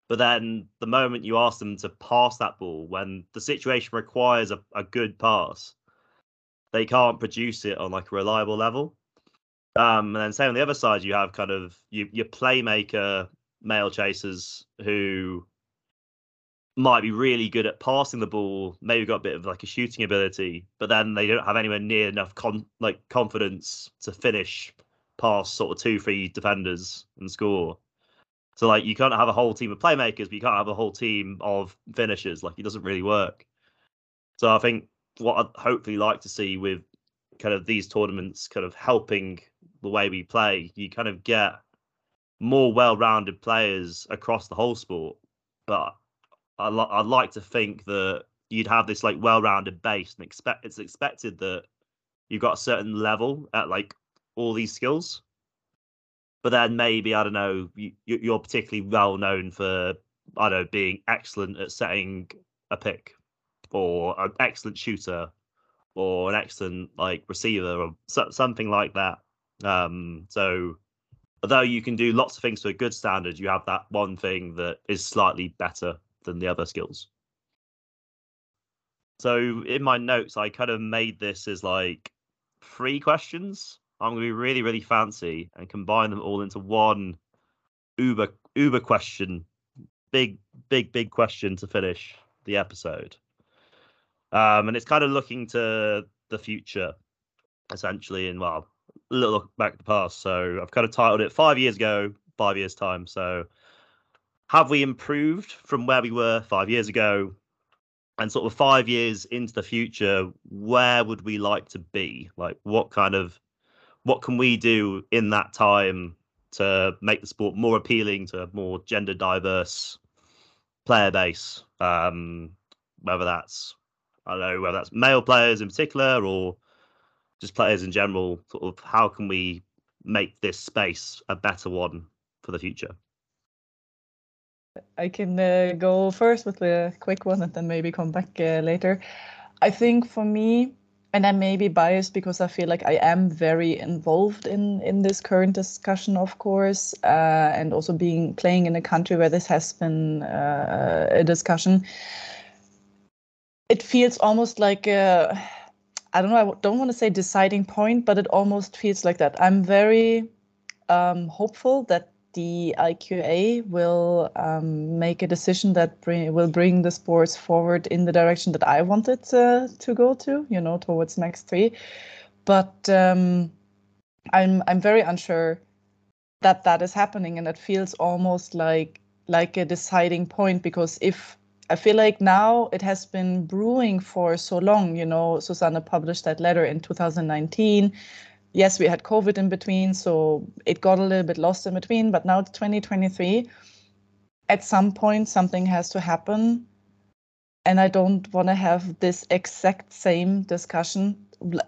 But then the moment you ask them to pass that ball, when the situation requires a, a good pass, they can't produce it on like a reliable level. Um, and then same on the other side, you have kind of you, your playmaker male chasers who might be really good at passing the ball, maybe got a bit of like a shooting ability, but then they don't have anywhere near enough con- like confidence to finish past sort of two, three defenders and score. So like you can't have a whole team of playmakers, but you can't have a whole team of finishers. Like it doesn't really work. So I think what I'd hopefully like to see with kind of these tournaments kind of helping the way we play, you kind of get more well-rounded players across the whole sport. But I li- I'd like to think that you'd have this like well-rounded base and expect it's expected that you've got a certain level at like all these skills. But then maybe I don't know you, you're particularly well known for I don't know being excellent at setting a pick or an excellent shooter or an excellent like receiver or so, something like that. Um, so although you can do lots of things to a good standard, you have that one thing that is slightly better than the other skills. So in my notes, I kind of made this as like three questions. I'm going to be really, really fancy and combine them all into one uber uber question, big, big, big question to finish the episode. Um, and it's kind of looking to the future, essentially, and well, a little look back at the past. So I've kind of titled it five years ago, five years time. So have we improved from where we were five years ago? And sort of five years into the future, where would we like to be? Like, what kind of, what can we do in that time to make the sport more appealing to a more gender diverse player base? Um, whether that's, I don't know, whether that's male players in particular or just players in general. Sort of, how can we make this space a better one for the future? I can uh, go first with a quick one and then maybe come back uh, later. I think for me, and I may be biased because I feel like I am very involved in in this current discussion, of course, uh, and also being playing in a country where this has been uh, a discussion. It feels almost like a, I don't know. I don't want to say deciding point, but it almost feels like that. I'm very um, hopeful that the IQA will um, make a decision that bring, will bring the sports forward in the direction that I wanted uh, to go to, you know, towards Max three. But um, I'm I'm very unsure that that is happening, and it feels almost like like a deciding point because if I feel like now it has been brewing for so long, you know, Susanna published that letter in 2019 yes, we had COVID in between, so it got a little bit lost in between. But now it's 2023. At some point, something has to happen. And I don't want to have this exact same discussion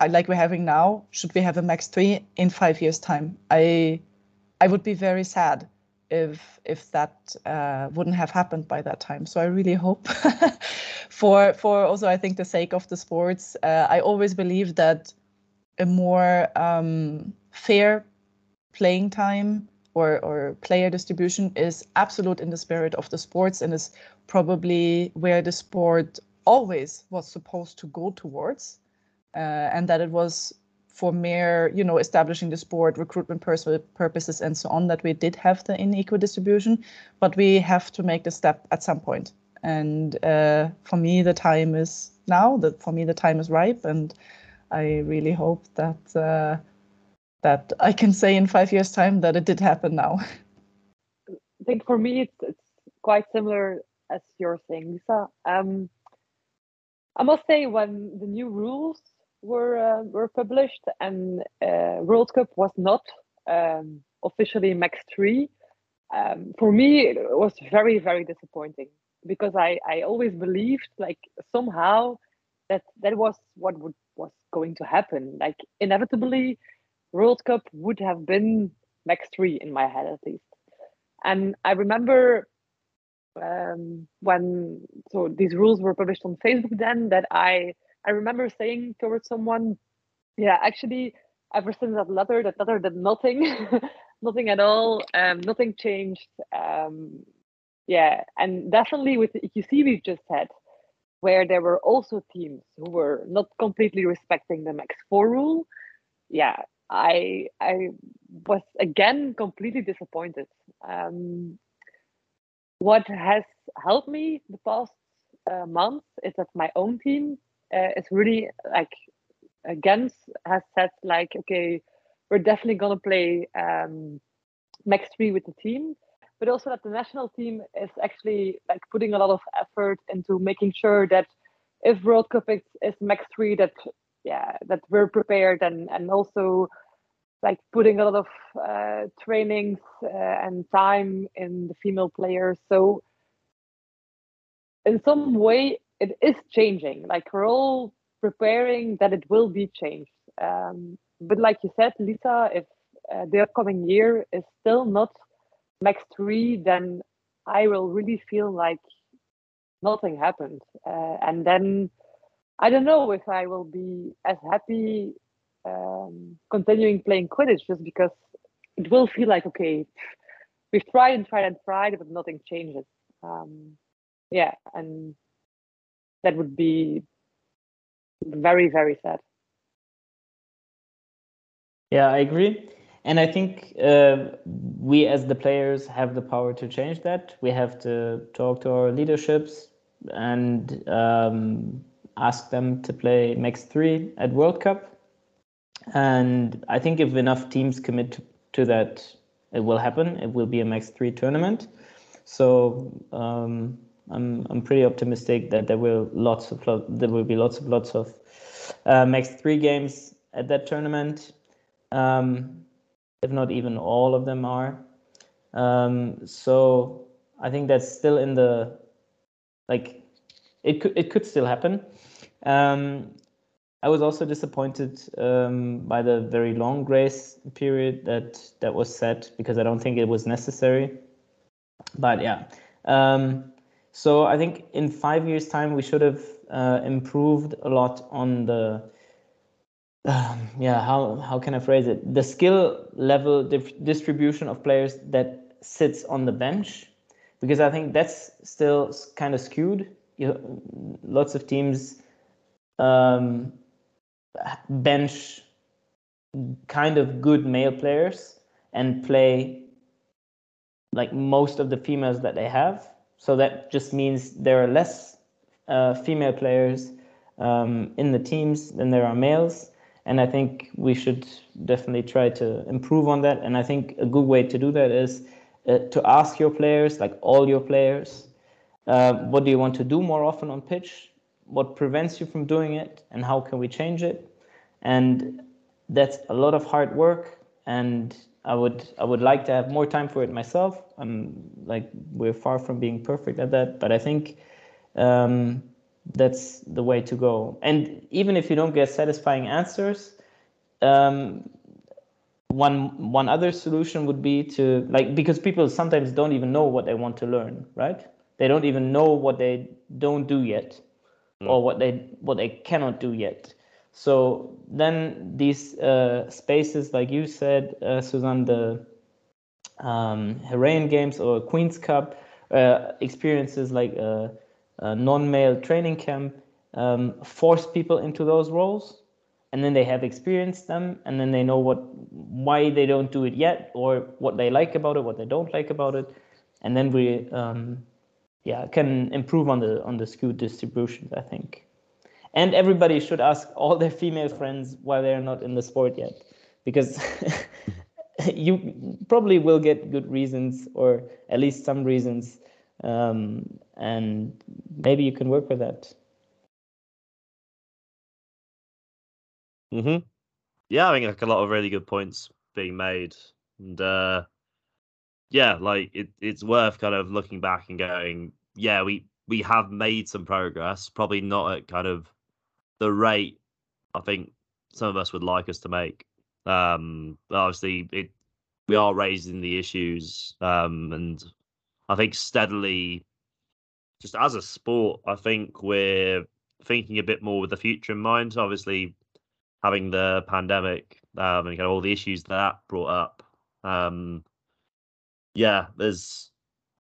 like we're having now. Should we have a max three in five years' time? I I would be very sad if if that uh, wouldn't have happened by that time. So I really hope for for also I think the sake of the sports. Uh, I always believe that a more um, fair playing time or, or player distribution is absolute in the spirit of the sports and is probably where the sport always was supposed to go towards uh, and that it was for mere you know establishing the sport recruitment purposes and so on that we did have the unequal distribution but we have to make the step at some point. And uh, for me the time is now that for me the time is ripe and I really hope that uh, that I can say in five years' time that it did happen now. I think for me it's, it's quite similar as your thing, Lisa. Um, I must say when the new rules were uh, were published and uh, World Cup was not um, officially max three, um, for me it was very very disappointing because I I always believed like somehow that that was what would was going to happen. Like inevitably, World Cup would have been max three in my head at least. And I remember um, when so these rules were published on Facebook then that I I remember saying towards someone, yeah, actually ever since that letter, that letter did nothing, nothing at all, um, nothing changed. Um, yeah, and definitely with the EQC we've just had, where there were also teams who were not completely respecting the max four rule. Yeah, I I was again completely disappointed. Um, what has helped me the past uh, month is that my own team uh, is really like Gens has said like okay we're definitely gonna play um, max three with the team but also that the national team is actually like putting a lot of effort into making sure that if World Cup is, is max three that yeah that we're prepared and and also like putting a lot of uh, trainings uh, and time in the female players. So in some way, it is changing. Like we're all preparing that it will be changed. Um, but like you said, Lisa, if uh, the upcoming year is still not max three, then I will really feel like nothing happened. Uh, and then I don't know if I will be as happy um, continuing playing Quidditch just because it will feel like okay, we've tried and tried and tried, but nothing changes. Um, yeah, and that would be very very sad. Yeah, I agree. And I think uh, we as the players have the power to change that. We have to talk to our leaderships and um, ask them to play Max 3 at World Cup and I think if enough teams commit to, to that, it will happen. It will be a max three tournament. So um, I'm I'm pretty optimistic that there will lots of there will be lots of lots of uh, max three games at that tournament. Um, if not even all of them are. Um, so I think that's still in the like it could it could still happen. Um, I was also disappointed um, by the very long grace period that that was set because I don't think it was necessary. But yeah, um, so I think in five years' time we should have uh, improved a lot on the um, yeah how how can I phrase it the skill level distribution of players that sits on the bench because I think that's still kind of skewed. You, lots of teams um, bench kind of good male players and play like most of the females that they have. So that just means there are less uh, female players um, in the teams than there are males. And I think we should definitely try to improve on that. And I think a good way to do that is uh, to ask your players, like all your players, uh, what do you want to do more often on pitch? what prevents you from doing it? And how can we change it? And that's a lot of hard work. And i would i would like to have more time for it myself. I'm like we're far from being perfect at that. But i think um, that's the way to go and even if you don't get satisfying answers um, one one other solution would be to like because people sometimes don't even know what they want to learn right they don't even know what they don't do yet mm. or what they what they cannot do yet. So then these uh, spaces, like you said, uh, Suzanne, the um, Heraean Games or Queen's Cup uh, experiences like a, a, non-male training camp um, force people into those roles, and then they have experienced them, and then they know what why they don't do it yet, or what they like about it, what they don't like about it, and then we um, yeah can improve on the on the skewed distributions i think. And everybody should ask all their female friends why they're not in the sport yet because you probably will get good reasons or at least some reasons um, and maybe you can work with that. Mm-hmm. Yeah i think like a lot of really good points being made. And uh, yeah, like it, it's worth kind of looking back and going, yeah, we we have made some progress, probably not at kind of the rate I think some of us would like us to make. Um, obviously, it we are raising the issues, um, and I think steadily, just as a sport, I think we're thinking a bit more with the future in mind. Obviously, having the pandemic um, and kind of all the issues that brought up. Um, yeah, there's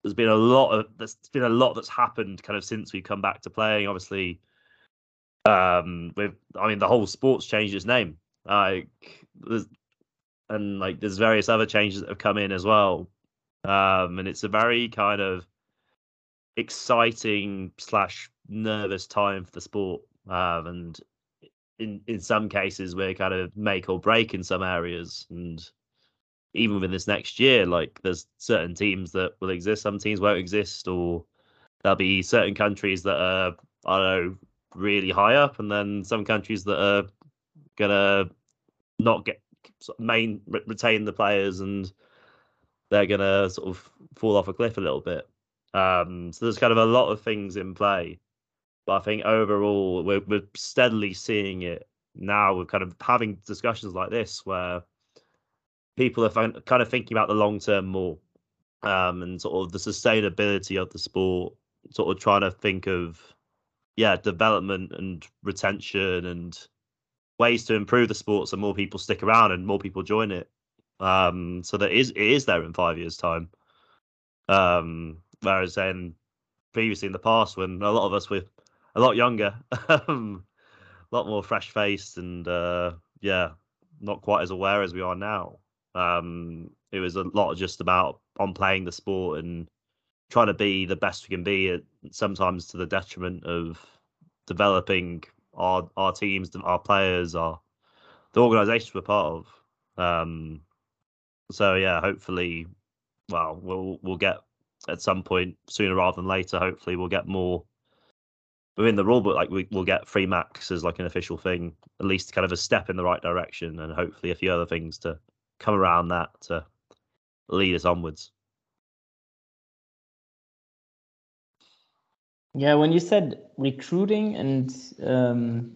there's been a lot of there's been a lot that's happened kind of since we've come back to playing. Obviously, um, with I mean the whole sport's changed its name. Like there's and like there's various other changes that have come in as well. Um, and it's a very kind of exciting slash nervous time for the sport. Um, and in in some cases we're kind of make or break in some areas and even within this next year like there's certain teams that will exist some teams won't exist or there'll be certain countries that are i don't know really high up and then some countries that are gonna not get main retain the players and they're gonna sort of fall off a cliff a little bit um so there's kind of a lot of things in play but I think overall, we're, we're steadily seeing it now. We're kind of having discussions like this where people are kind of thinking about the long term more um, and sort of the sustainability of the sport, sort of trying to think of, yeah, development and retention and ways to improve the sport so more people stick around and more people join it. Um, so that is it is there in five years' time. Um, whereas then previously in the past, when a lot of us were a lot younger, a lot more fresh faced, and uh, yeah, not quite as aware as we are now. Um, it was a lot just about on playing the sport and trying to be the best we can be, sometimes to the detriment of developing our our teams, our players, our the organisations we're part of. Um, so yeah, hopefully, well, we'll we'll get at some point sooner rather than later. Hopefully, we'll get more within the rulebook, like we, will get free max as like an official thing, at least kind of a step in the right direction, and hopefully a few other things to come around that to lead us onwards. Yeah, when you said recruiting and um,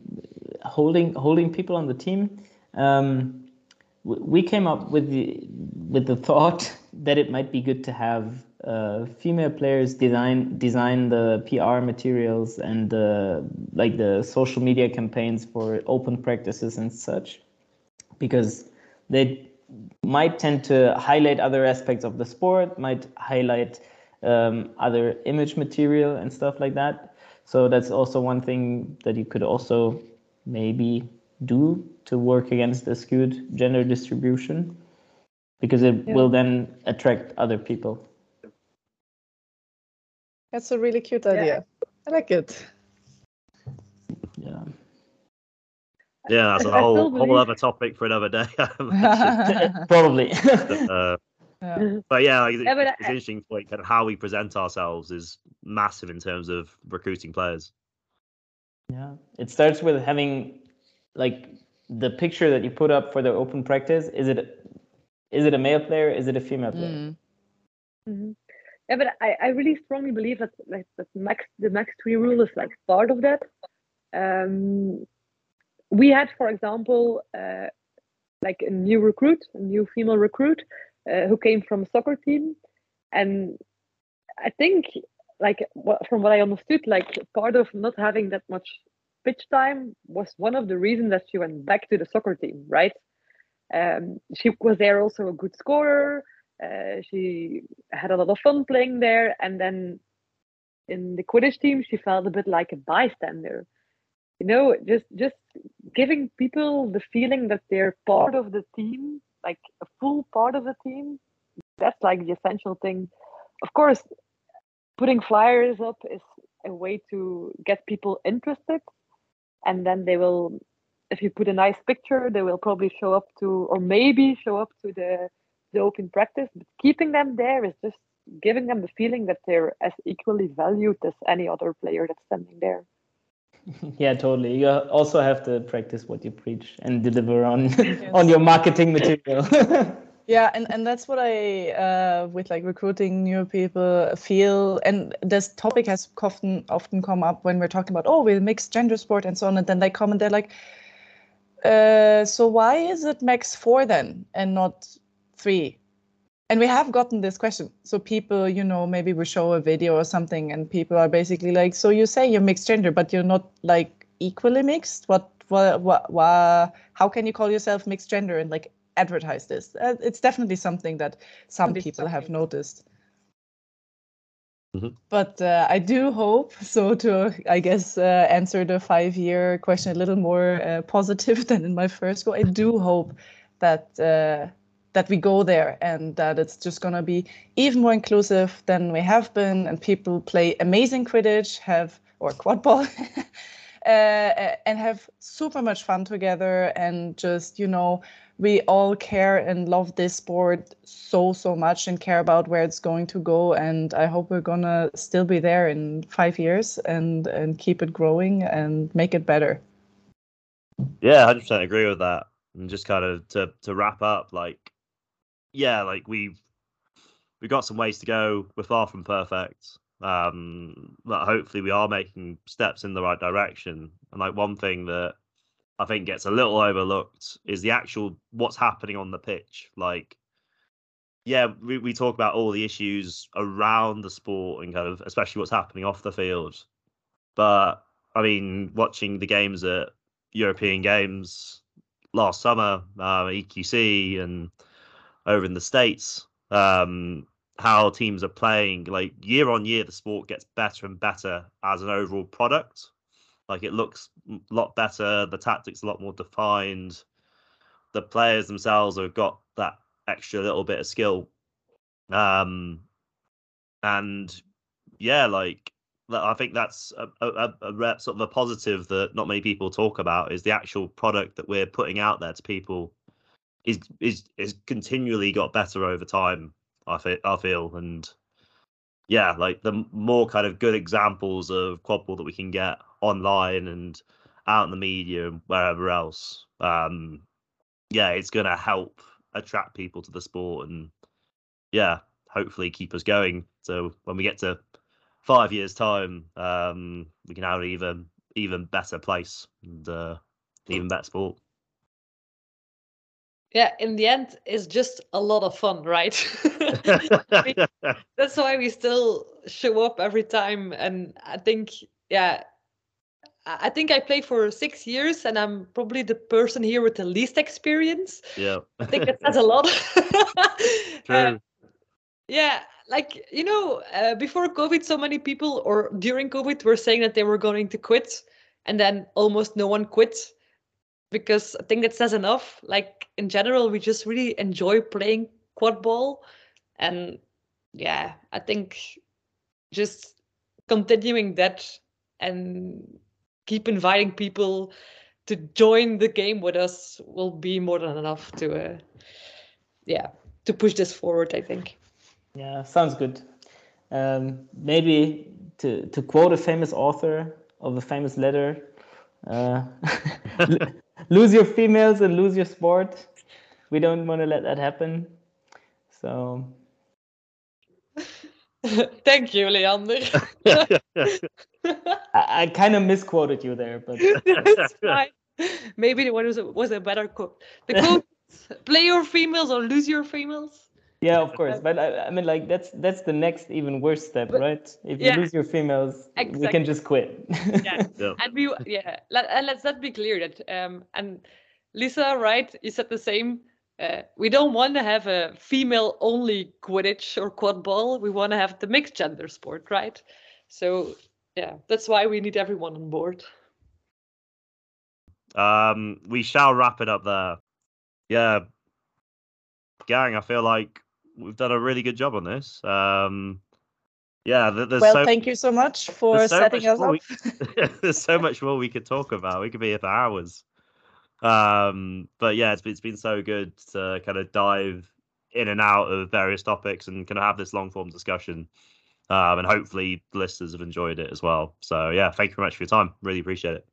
holding holding people on the team, um, we came up with the with the thought that it might be good to have uh, female players design design the PR materials and the like the social media campaigns for open practices and such, because they might tend to highlight other aspects of the sport, might highlight um, other image material and stuff like that. So that's also one thing that you could also maybe do to work against the skewed gender distribution because it yeah. will then attract other people. That's a really cute idea. Yeah. I like it. Yeah. Yeah, that's a whole whole other topic for another day. Probably. uh, yeah. But yeah, like, yeah but it's, I, interesting point. Kind of how we present ourselves is massive in terms of recruiting players. Yeah, it starts with having like the picture that you put up for the open practice. Is it is it a male player? Is it a female player? Mm. Mm-hmm. Yeah, but I, I really strongly believe that like that max the max three rule is like part of that. Um, we had, for example, uh, like a new recruit, a new female recruit, uh, who came from a soccer team, and I think like from what I understood, like part of not having that much pitch time was one of the reasons that she went back to the soccer team, right? Um, she was there also a good scorer. Uh, she had a lot of fun playing there, and then in the Quidditch team, she felt a bit like a bystander. You know, just just giving people the feeling that they're part of the team, like a full part of the team. That's like the essential thing. Of course, putting flyers up is a way to get people interested, and then they will. If you put a nice picture, they will probably show up to, or maybe show up to the the open practice, but keeping them there is just giving them the feeling that they're as equally valued as any other player that's standing there. Yeah, totally. You also have to practice what you preach and deliver on yes. on your marketing material. Yeah, and, and that's what I uh, with like recruiting new people feel, and this topic has often often come up when we're talking about oh we'll mix gender sport and so on, and then they come and they're like, uh, so why is it max four then and not three? And we have gotten this question. So people, you know, maybe we show a video or something, and people are basically like, so you say you're mixed gender, but you're not like equally mixed. What what what? what how can you call yourself mixed gender? And like advertise this. Uh, it's definitely something that some people have noticed. Mhm. But uh, I do hope so to, I guess, uh, answer the five-year question a little more uh, positive than in my first go. I do hope that uh, that we go there and that it's just gonna be even more inclusive than we have been, and people play amazing Quidditch, have or Quadball. Uh, and have super much fun together and just you know we all care and love this sport so so much and care about where it's going to go and i hope we're gonna still be there in five years and and keep it growing and make it better Yeah, hundred percent agree with that. And just kind of to to wrap up, like, yeah, like we've we've got some ways to go. We're far from perfect. Um, but hopefully we are making steps in the right direction. And like one thing that I think gets a little overlooked is the actual what's happening on the pitch. Like, yeah, we, we talk about all the issues around the sport and kind of especially what's happening off the field. But I mean, watching the games at European Games last summer, uh, EQC, and over in the States, um, how teams are playing, like year on year, the sport gets better and better as an overall product. Like it looks a lot better, the tactics a lot more defined. The players themselves have got that extra little bit of skill. Um, and yeah, like I think that's a, a, a- sort of a positive that not many people talk about is the actual product that we're putting out there to people is is is continually got better over time. I feel, I feel, and yeah, like the more kind of good examples of Quadball that we can get online and out in the media and wherever else. Um, yeah, it's gonna help attract people to the sport and yeah, hopefully keep us going. So when we get to five years time, um, we can have an even even better place and uh, even better sport. Yeah, in the end, it's just a lot of fun, right? That's why we still show up every time. And I think, yeah, I think I played for six years and I'm probably the person here with the least experience. yeah, I think that says a lot. Uh, true. yeah, like, you know, uh, before COVID, so many people, or during COVID, were saying that they were going to quit. And then almost no one quit because I think that says enough. Like, in general, we just really enjoy playing Quadball. And yeah, I think just continuing that and keep inviting people to join the game with us will be more than enough to, uh, yeah, to push this forward. I think. Yeah, sounds good. Um, maybe to, to quote a famous author of a famous letter, uh, lose your females and lose your sport. We don't want to let that happen. So Thank you, Leander. I, I kind of misquoted you there, but That's fine. Maybe the one was a, was a better quote. The quote: "Play your females or lose your females." yeah, of course. But I, I mean, like that's that's the next even worse step, But- right? If yeah. you lose your females, we can just quit. Yeah. Yeah. and we yeah let, and let's not be clear that um and lisa right you said the same uh, we don't want to have a female only quidditch or Quadball we want to have the mixed gender sport right so yeah that's why we need everyone on board Um, we shall wrap it up there. Yeah, gang, I feel like we've done a really good job on this. Um, yeah, there's well so thank you so much for there's so setting much us more up we- there's so much more we could talk about. We could be here for hours. Um, but yeah, it's been, it's been so good to kind of dive in and out of various topics and kind of have this long form discussion. Um, and hopefully the listeners have enjoyed it as well. So yeah, thank you very much for your time. Really appreciate it.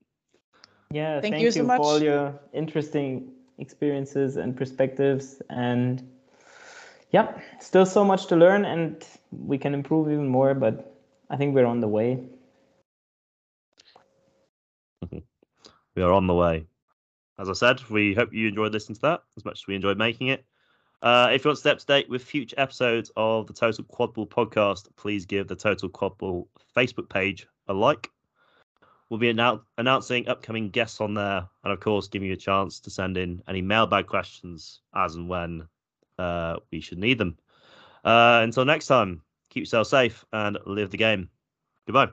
Yeah, Thank you so much. for all your interesting experiences and perspectives. And yeah, still so much to learn, and we can improve even more. But I think we're on the way. we are on the way. As I said, we hope you enjoyed listening to that as much as we enjoyed making it. Uh, if you want to stay up to date with future episodes of the Total Quadball podcast, please give the Total Quadball Facebook page a like. We'll be annou- announcing upcoming guests on there, and of course, giving you a chance to send in any mailbag questions as and when uh, we should need them. Uh, until next time, keep yourself safe and live the game. Goodbye.